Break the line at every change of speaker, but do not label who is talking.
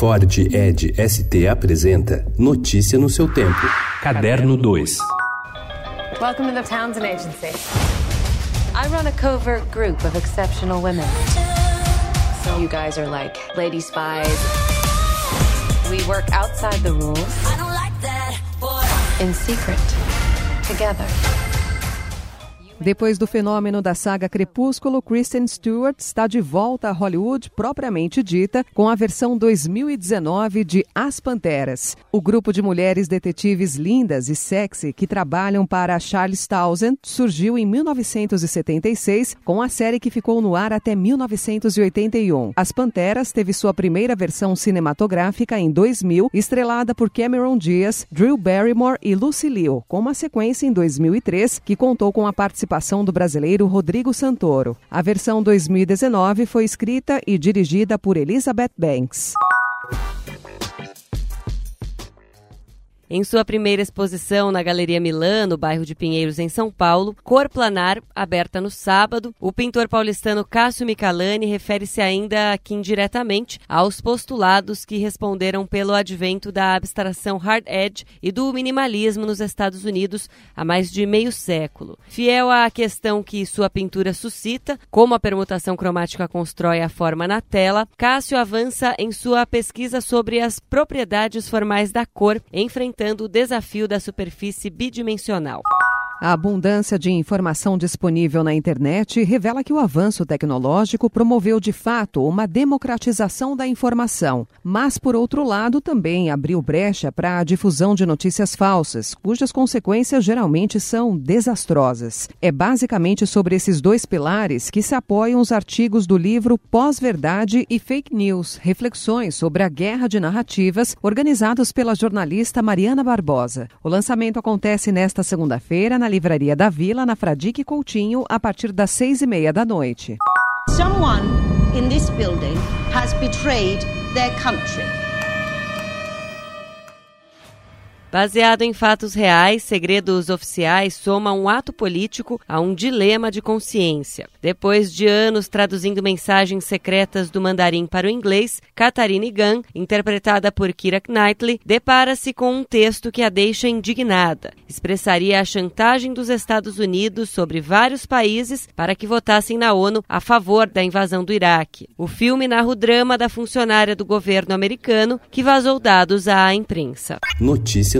Ford Ed ST apresenta Notícia no seu tempo. Caderno 2.
Welcome to the Townsend Agency. I run a covert group of exceptional women. So you guys are like lady spies. We work outside the rules. In secret. Together.
Depois do fenômeno da saga Crepúsculo, Kristen Stewart está de volta a Hollywood propriamente dita com a versão 2019 de As Panteras. O grupo de mulheres detetives lindas e sexy que trabalham para Charles Townsend surgiu em 1976 com a série que ficou no ar até 1981. As Panteras teve sua primeira versão cinematográfica em 2000, estrelada por Cameron Diaz, Drew Barrymore e Lucy Liu, com uma sequência em 2003 que contou com a participação participação do brasileiro Rodrigo Santoro. A versão 2019 foi escrita e dirigida por Elizabeth Banks.
Em sua primeira exposição na Galeria Milano, bairro de Pinheiros, em São Paulo, Cor Planar, aberta no sábado, o pintor paulistano Cássio Micalani refere-se ainda aqui indiretamente aos postulados que responderam pelo advento da abstração hard edge e do minimalismo nos Estados Unidos há mais de meio século. Fiel à questão que sua pintura suscita, como a permutação cromática constrói a forma na tela, Cássio avança em sua pesquisa sobre as propriedades formais da cor, enfrentando enfrentando o desafio da superfície bidimensional.
A abundância de informação disponível na internet revela que o avanço tecnológico promoveu de fato uma democratização da informação, mas, por outro lado, também abriu brecha para a difusão de notícias falsas, cujas consequências geralmente são desastrosas. É basicamente sobre esses dois pilares que se apoiam os artigos do livro Pós-Verdade e Fake News Reflexões sobre a Guerra de Narrativas, organizados pela jornalista Mariana Barbosa. O lançamento acontece nesta segunda-feira na Livraria da Vila, na Fradique Coutinho, a partir das seis e meia da noite.
Someone in this building has betrayed their country.
Baseado em fatos reais, Segredos Oficiais soma um ato político a um dilema de consciência. Depois de anos traduzindo mensagens secretas do mandarim para o inglês, Katharine Gunn, interpretada por Kira Knightley, depara-se com um texto que a deixa indignada. Expressaria a chantagem dos Estados Unidos sobre vários países para que votassem na ONU a favor da invasão do Iraque. O filme narra o drama da funcionária do governo americano que vazou dados à imprensa.
Notícia